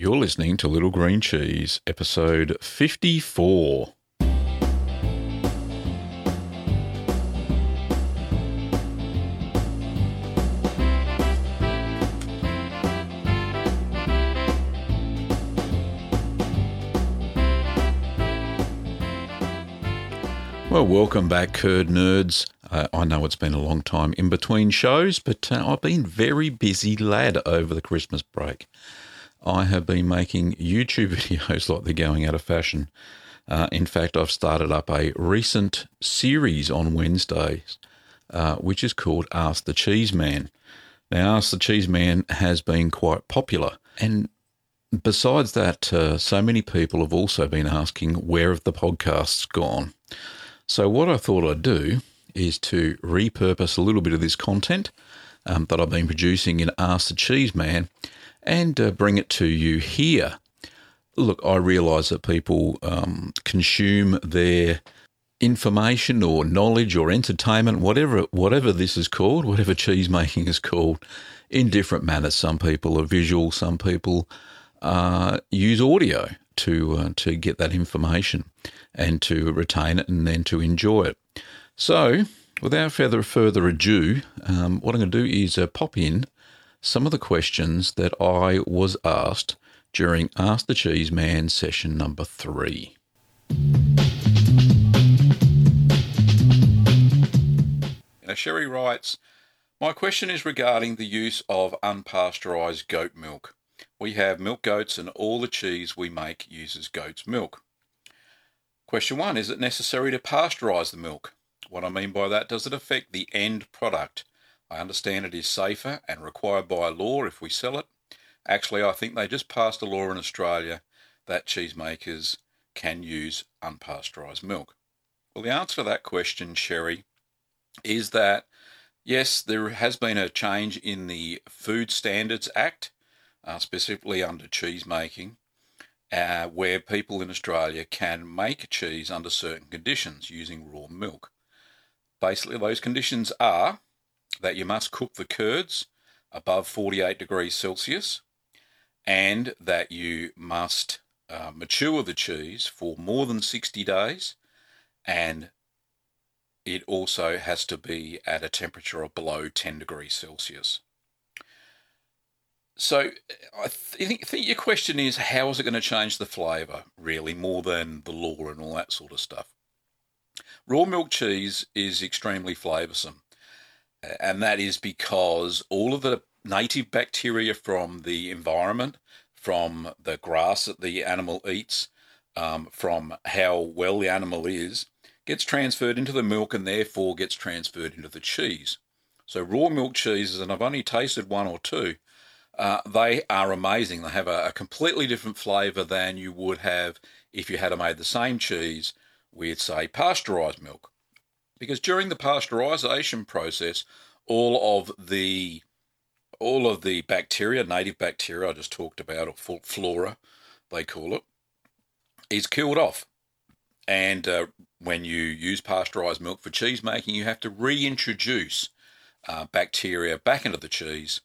You're listening to Little Green Cheese, episode 54. Well, welcome back, Curd Nerds. Uh, I know it's been a long time in between shows, but uh, I've been very busy lad over the Christmas break. I have been making YouTube videos like they're going out of fashion. Uh, in fact, I've started up a recent series on Wednesdays, uh, which is called Ask the Cheese Man. Now, Ask the Cheese Man has been quite popular, and besides that, uh, so many people have also been asking where have the podcasts gone. So, what I thought I'd do is to repurpose a little bit of this content um, that I've been producing in Ask the Cheese Man and uh, bring it to you here. Look, I realise that people um, consume their information or knowledge or entertainment, whatever whatever this is called, whatever cheese making is called, in different manners. Some people are visual, some people uh, use audio to uh, to get that information and to retain it and then to enjoy it. So, without further further ado, um, what I'm going to do is uh, pop in some of the questions that I was asked during Ask the Cheese Man session number three. Now, Sherry writes, My question is regarding the use of unpasteurised goat milk. We have milk goats and all the cheese we make uses goat's milk. Question one Is it necessary to pasteurise the milk? What I mean by that, does it affect the end product? I understand it is safer and required by law if we sell it. Actually, I think they just passed a law in Australia that cheesemakers can use unpasteurised milk. Well, the answer to that question, Sherry, is that yes, there has been a change in the Food Standards Act, uh, specifically under cheese making, uh, where people in Australia can make cheese under certain conditions using raw milk. Basically, those conditions are that you must cook the curds above 48 degrees Celsius and that you must uh, mature the cheese for more than 60 days and it also has to be at a temperature of below 10 degrees Celsius. So I think, think your question is how is it going to change the flavour, really, more than the law and all that sort of stuff? Raw milk cheese is extremely flavoursome, and that is because all of the native bacteria from the environment, from the grass that the animal eats, um, from how well the animal is, gets transferred into the milk and therefore gets transferred into the cheese. So raw milk cheeses, and I've only tasted one or two, uh, they are amazing. They have a, a completely different flavour than you would have if you had made the same cheese with, say, pasteurised milk. Because during the pasteurisation process, all of the all of the bacteria, native bacteria I just talked about, or flora, they call it, is killed off. And uh, when you use pasteurised milk for cheese making, you have to reintroduce uh, bacteria back into the cheese,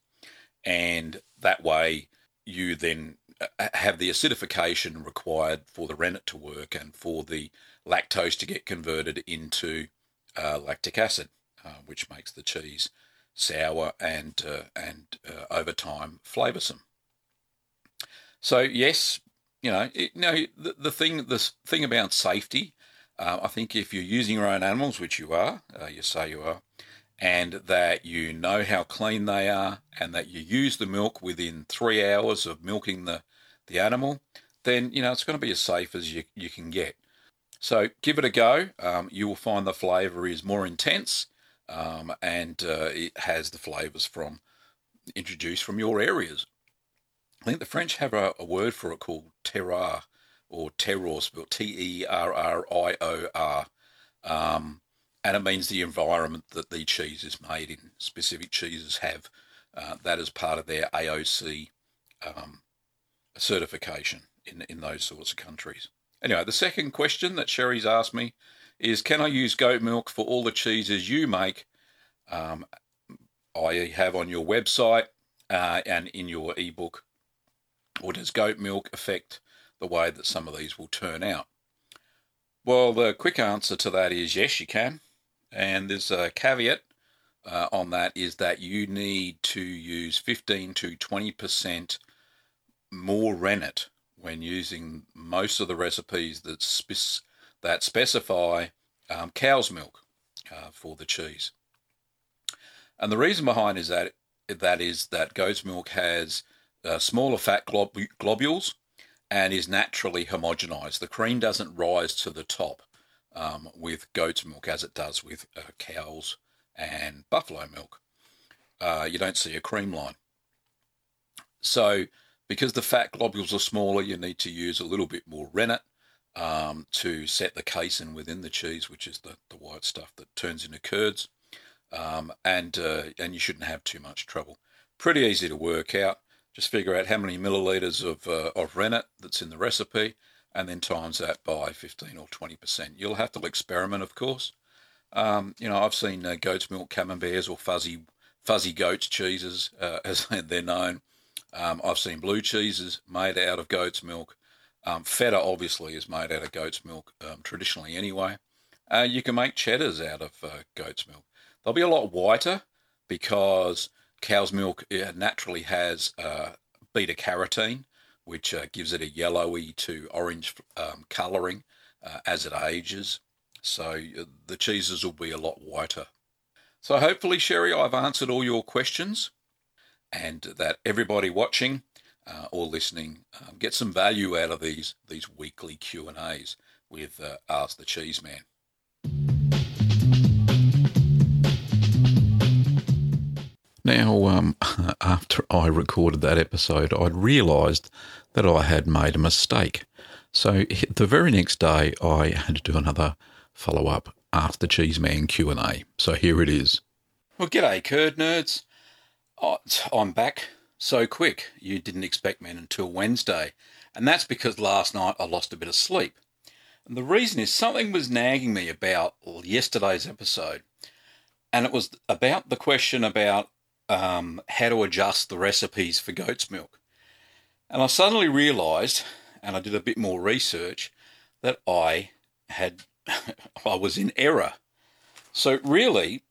and that way you then uh, have the acidification required for the rennet to work and for the lactose to get converted into uh, lactic acid, uh, which makes the cheese sour and uh, and uh, over time flavoursome. So yes, you know, it, the, the thing the thing about safety uh, I think if you're using your own animals, which you are, you say you are, and that you know how clean they are, and that you use the milk within three hours of milking the, the animal, then you know it's going to be as safe as you, you can get. So give it a go. Um, you will find the flavour is more intense, um, and uh, it has the flavours from introduced from your areas. I think the French have a, a word for it called terroir, or terroir, spelled T E R R I O R. Um, and it means the environment that the cheese is made in. Specific cheeses have uh, that as part of their AOC um, certification in, in those sorts of countries. Anyway, the second question that Sherry's asked me is Can I use goat milk for all the cheeses you make? Um, I have on your website uh, and in your ebook or does goat milk affect the way that some of these will turn out? Well, the quick answer to that is yes, you can. And there's a caveat uh, on that is that you need to use 15 to 20% more rennet when using most of the recipes that, spe- that specify um, cow's milk uh, for the cheese. And the reason behind is that that is that goat's milk has uh, smaller fat glob- globules and is naturally homogenized. The cream doesn't rise to the top um, with goat's milk as it does with uh, cows and buffalo milk. Uh, you don't see a cream line. So, because the fat globules are smaller, you need to use a little bit more rennet um, to set the casein within the cheese, which is the, the white stuff that turns into curds. Um, and uh, and you shouldn't have too much trouble. Pretty easy to work out. Just figure out how many milliliters of, uh, of rennet that's in the recipe and then times that by 15 or 20%. You'll have to experiment, of course. Um, you know, I've seen uh, goat's milk camemberts or fuzzy fuzzy goat's cheeses, uh, as they're known. Um, I've seen blue cheeses made out of goat's milk. Um, feta, obviously, is made out of goat's milk um, traditionally anyway. Uh, you can make cheddars out of uh, goat's milk. They'll be a lot whiter because cow's milk naturally has uh, beta carotene, which uh, gives it a yellowy to orange um, colouring uh, as it ages. So uh, the cheeses will be a lot whiter. So hopefully, Sherry, I've answered all your questions, and that everybody watching uh, or listening um, get some value out of these these weekly Q and A's with uh, Ask the Cheese Man. Now, um, after I recorded that episode, I'd realised that I had made a mistake. So the very next day, I had to do another follow-up Ask the Cheese Man Q&A. So here it is. Well, g'day, curd nerds. Oh, I'm back so quick. You didn't expect me until Wednesday. And that's because last night I lost a bit of sleep. And the reason is something was nagging me about yesterday's episode. And it was about the question about um, how to adjust the recipes for goat's milk. And I suddenly realised, and I did a bit more research, that I had I was in error. So really,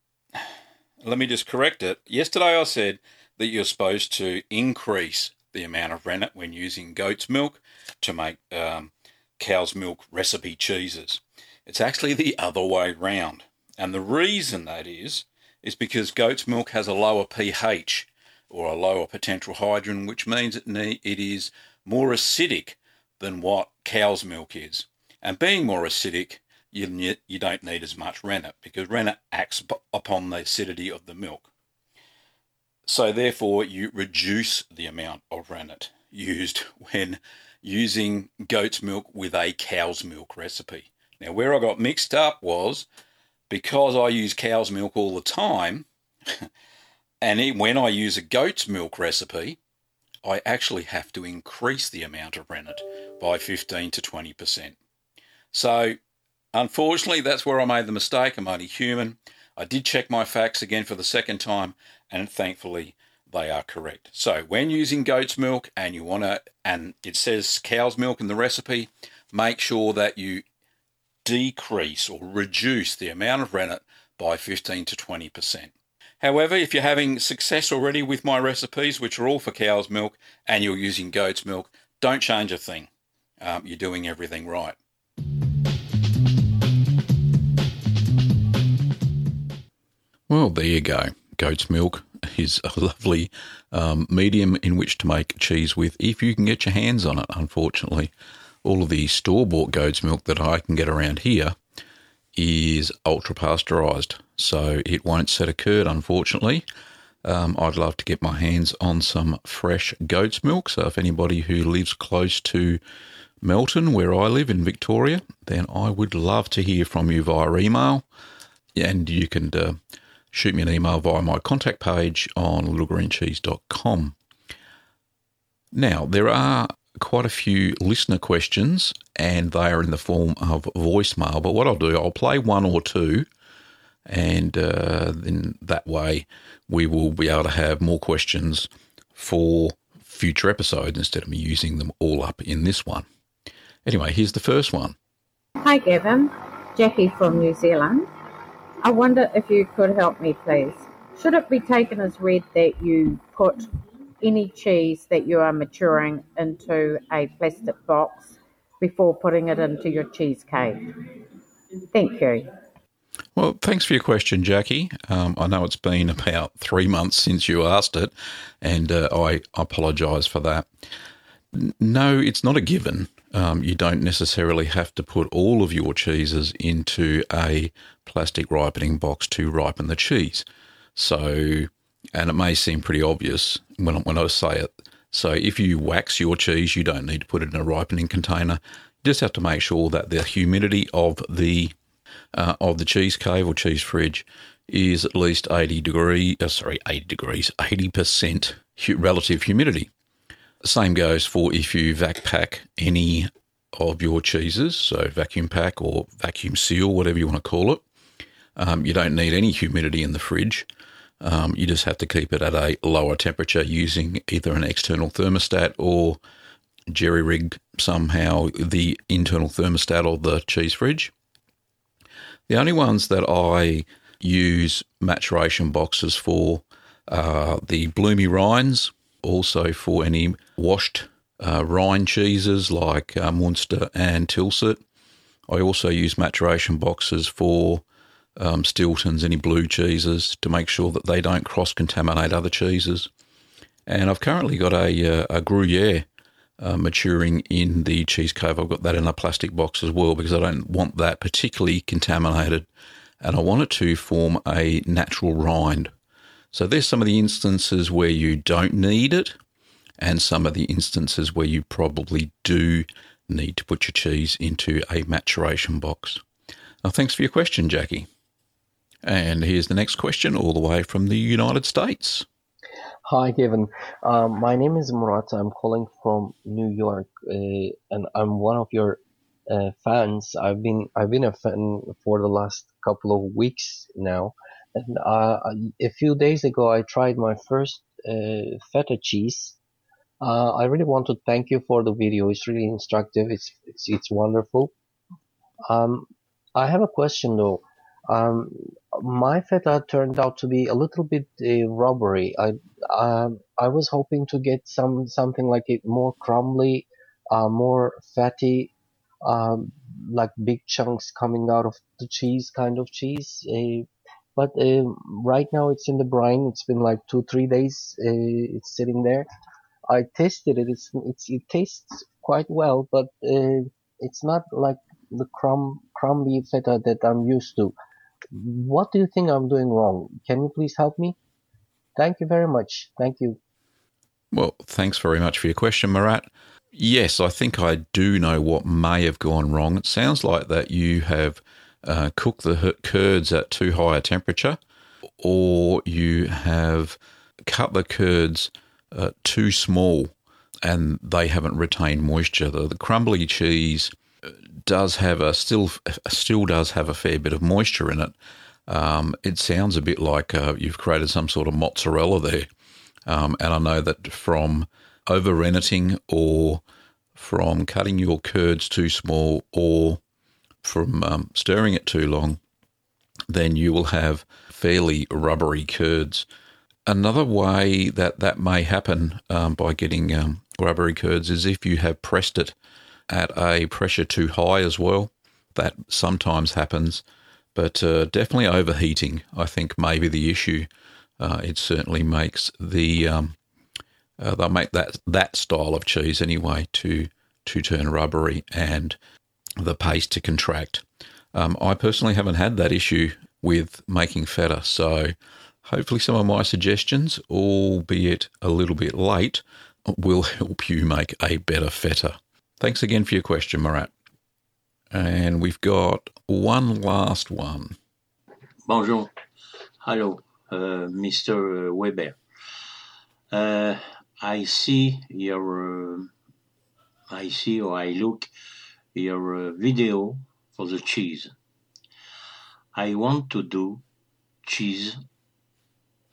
let me just correct it. Yesterday I said that you're supposed to increase the amount of rennet when using goat's milk to make um, cow's milk recipe cheeses. It's actually the other way round. And the reason that is is because goat's milk has a lower pH or a lower potential hydrogen, which means it, need, it is more acidic than what cow's milk is. And being more acidic, you, you don't need as much rennet because rennet acts upon the acidity of the milk. So therefore, you reduce the amount of rennet used when using goat's milk with a cow's milk recipe. Now, where I got mixed up was because I use cow's milk all the time, and when I use a goat's milk recipe, I actually have to increase the amount of rennet by 15 to 20%. So, unfortunately, that's where I made the mistake. I'm only human. I did check my facts again for the second time, and thankfully, they are correct. So, when using goat's milk and you want to, and it says cow's milk in the recipe, make sure that you decrease or reduce the amount of rennet by 15 to 20%. However, if you're having success already with my recipes, which are all for cow's milk, and you're using goat's milk, don't change a thing. Um, you're doing everything right. Well, there you go. Goat's milk is a lovely um, medium in which to make cheese with if you can get your hands on it, unfortunately all of the store bought goat's milk that I can get around here is ultra pasteurized. So it won't set a curd, unfortunately. Um, I'd love to get my hands on some fresh goat's milk. So if anybody who lives close to Melton, where I live in Victoria, then I would love to hear from you via email. And you can uh, shoot me an email via my contact page on littlegreencheese.com. Now, there are quite a few listener questions, and they are in the form of voicemail. But what I'll do, I'll play one or two, and uh, then that way we will be able to have more questions for future episodes instead of me using them all up in this one. Anyway, here's the first one. Hi, Gavin. Jackie from New Zealand. I wonder if you could help me, please. Should it be taken as read that you put any cheese that you are maturing into a plastic box before putting it into your cheese cave? Thank you. Well, thanks for your question, Jackie. Um, I know it's been about three months since you asked it, and uh, I apologise for that. No, it's not a given. Um, you don't necessarily have to put all of your cheeses into a plastic ripening box to ripen the cheese. So, and it may seem pretty obvious when, when I say it. So, if you wax your cheese, you don't need to put it in a ripening container. You just have to make sure that the humidity of the uh, of the cheese cave or cheese fridge is at least 80 degree, uh, sorry, 80 degrees, 80% relative humidity. Same goes for if you vac pack any of your cheeses, so vacuum pack or vacuum seal, whatever you want to call it. Um, you don't need any humidity in the fridge. Um, you just have to keep it at a lower temperature using either an external thermostat or jerry rig somehow the internal thermostat of the cheese fridge. The only ones that I use maturation boxes for are the bloomy rinds, also for any washed uh, rind cheeses like uh, Munster and Tilsit. I also use maturation boxes for um, Stiltons, any blue cheeses, to make sure that they don't cross contaminate other cheeses. And I've currently got a, uh, a Gruyere uh, maturing in the cheese cave. I've got that in a plastic box as well because I don't want that particularly contaminated and I want it to form a natural rind. So there's some of the instances where you don't need it and some of the instances where you probably do need to put your cheese into a maturation box. Now, thanks for your question, Jackie. And here's the next question, all the way from the United States. Hi, Kevin. Um, my name is Murat. I'm calling from New York, uh, and I'm one of your uh, fans. I've been I've been a fan for the last couple of weeks now, and uh, a few days ago I tried my first uh, feta cheese, uh, I really want to thank you for the video. It's really instructive. It's it's, it's wonderful. Um, I have a question though. Um, my feta turned out to be a little bit uh, rubbery. I um, I was hoping to get some something like it more crumbly, uh, more fatty, um, like big chunks coming out of the cheese, kind of cheese. But uh, right now it's in the brine. It's been like two three days. Uh, it's sitting there. I tasted it. It's, it's it tastes quite well, but uh, it's not like the crumb crumbly feta that I'm used to. What do you think I'm doing wrong? Can you please help me? Thank you very much. Thank you. Well, thanks very much for your question, Marat. Yes, I think I do know what may have gone wrong. It sounds like that you have uh, cooked the curds at too high a temperature, or you have cut the curds uh, too small and they haven't retained moisture. The, the crumbly cheese uh, does have a still still does have a fair bit of moisture in it. Um, it sounds a bit like uh, you've created some sort of mozzarella there, um, and I know that from over renneting or from cutting your curds too small or from um, stirring it too long, then you will have fairly rubbery curds. Another way that that may happen um, by getting um, rubbery curds is if you have pressed it at a pressure too high as well. That sometimes happens, but uh, definitely overheating, I think, may be the issue. Uh, it certainly makes the um, uh, they'll make that that style of cheese anyway to to turn rubbery and the paste to contract. Um, I personally haven't had that issue with making feta, so Hopefully, some of my suggestions, albeit a little bit late, will help you make a better feta. Thanks again for your question, Marat. And we've got one last one. Bonjour. Hello, uh, Mr. Webber. Uh, I see your, uh, I see or I look your uh, video for the cheese. I want to do cheese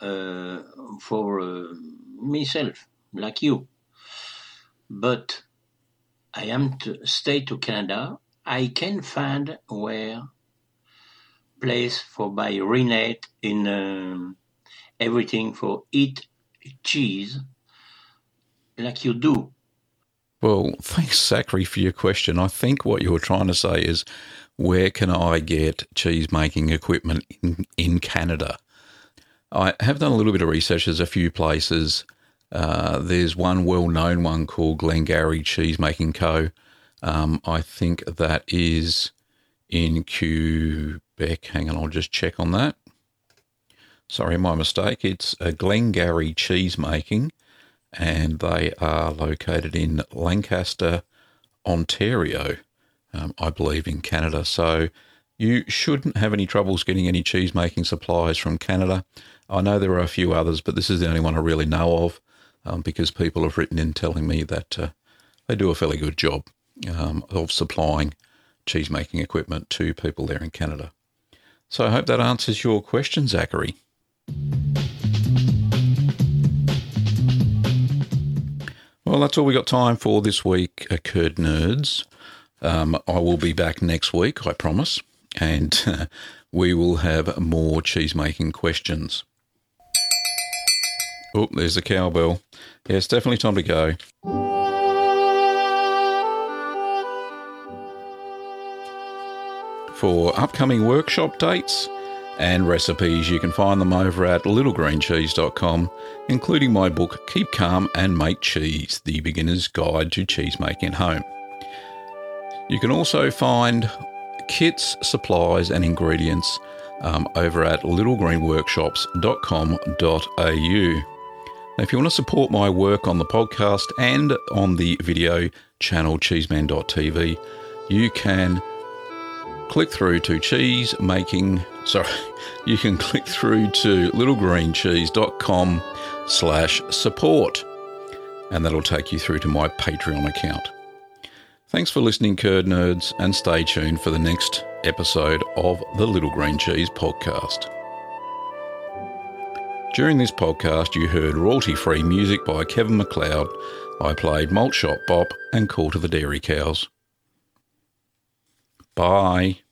uh, for uh, myself, like you. but I am to stay to Canada. I can find where place for buy rennet in um, everything for eat cheese like you do. Well, thanks, Zachary, for your question. I think what you were trying to say is where can I get cheese making equipment in, in Canada? I have done a little bit of research. There's a few places. Uh, there's one well known one called Glengarry Cheese Making Co. Um, I think that is in Quebec. Hang on, I'll just check on that. Sorry, my mistake. It's a Glengarry Cheese Making and they are located in Lancaster, Ontario, um, I believe, in Canada. So you shouldn't have any troubles getting any cheese making supplies from Canada. I know there are a few others, but this is the only one I really know of um, because people have written in telling me that uh, they do a fairly good job um, of supplying cheese making equipment to people there in Canada. So I hope that answers your question, Zachary. Well, that's all we got time for this week, Curd Nerds. Um, I will be back next week, I promise, and uh, we will have more cheese making questions. Oh, there's the cowbell. Yeah, it's definitely time to go. For upcoming workshop dates, and recipes. You can find them over at littlegreencheese.com, including my book Keep Calm and Make Cheese The Beginner's Guide to Cheese Making at Home. You can also find kits, supplies, and ingredients um, over at littlegreenworkshops.com.au. Now, if you want to support my work on the podcast and on the video channel cheeseman.tv, you can click through to cheese making sorry you can click through to littlegreencheese.com slash support. And that'll take you through to my patreon account. Thanks for listening curd nerds and stay tuned for the next episode of the little green cheese podcast. During this podcast you heard royalty-free music by kevin macleod. I played malt shop bop and call to the dairy cows Bye.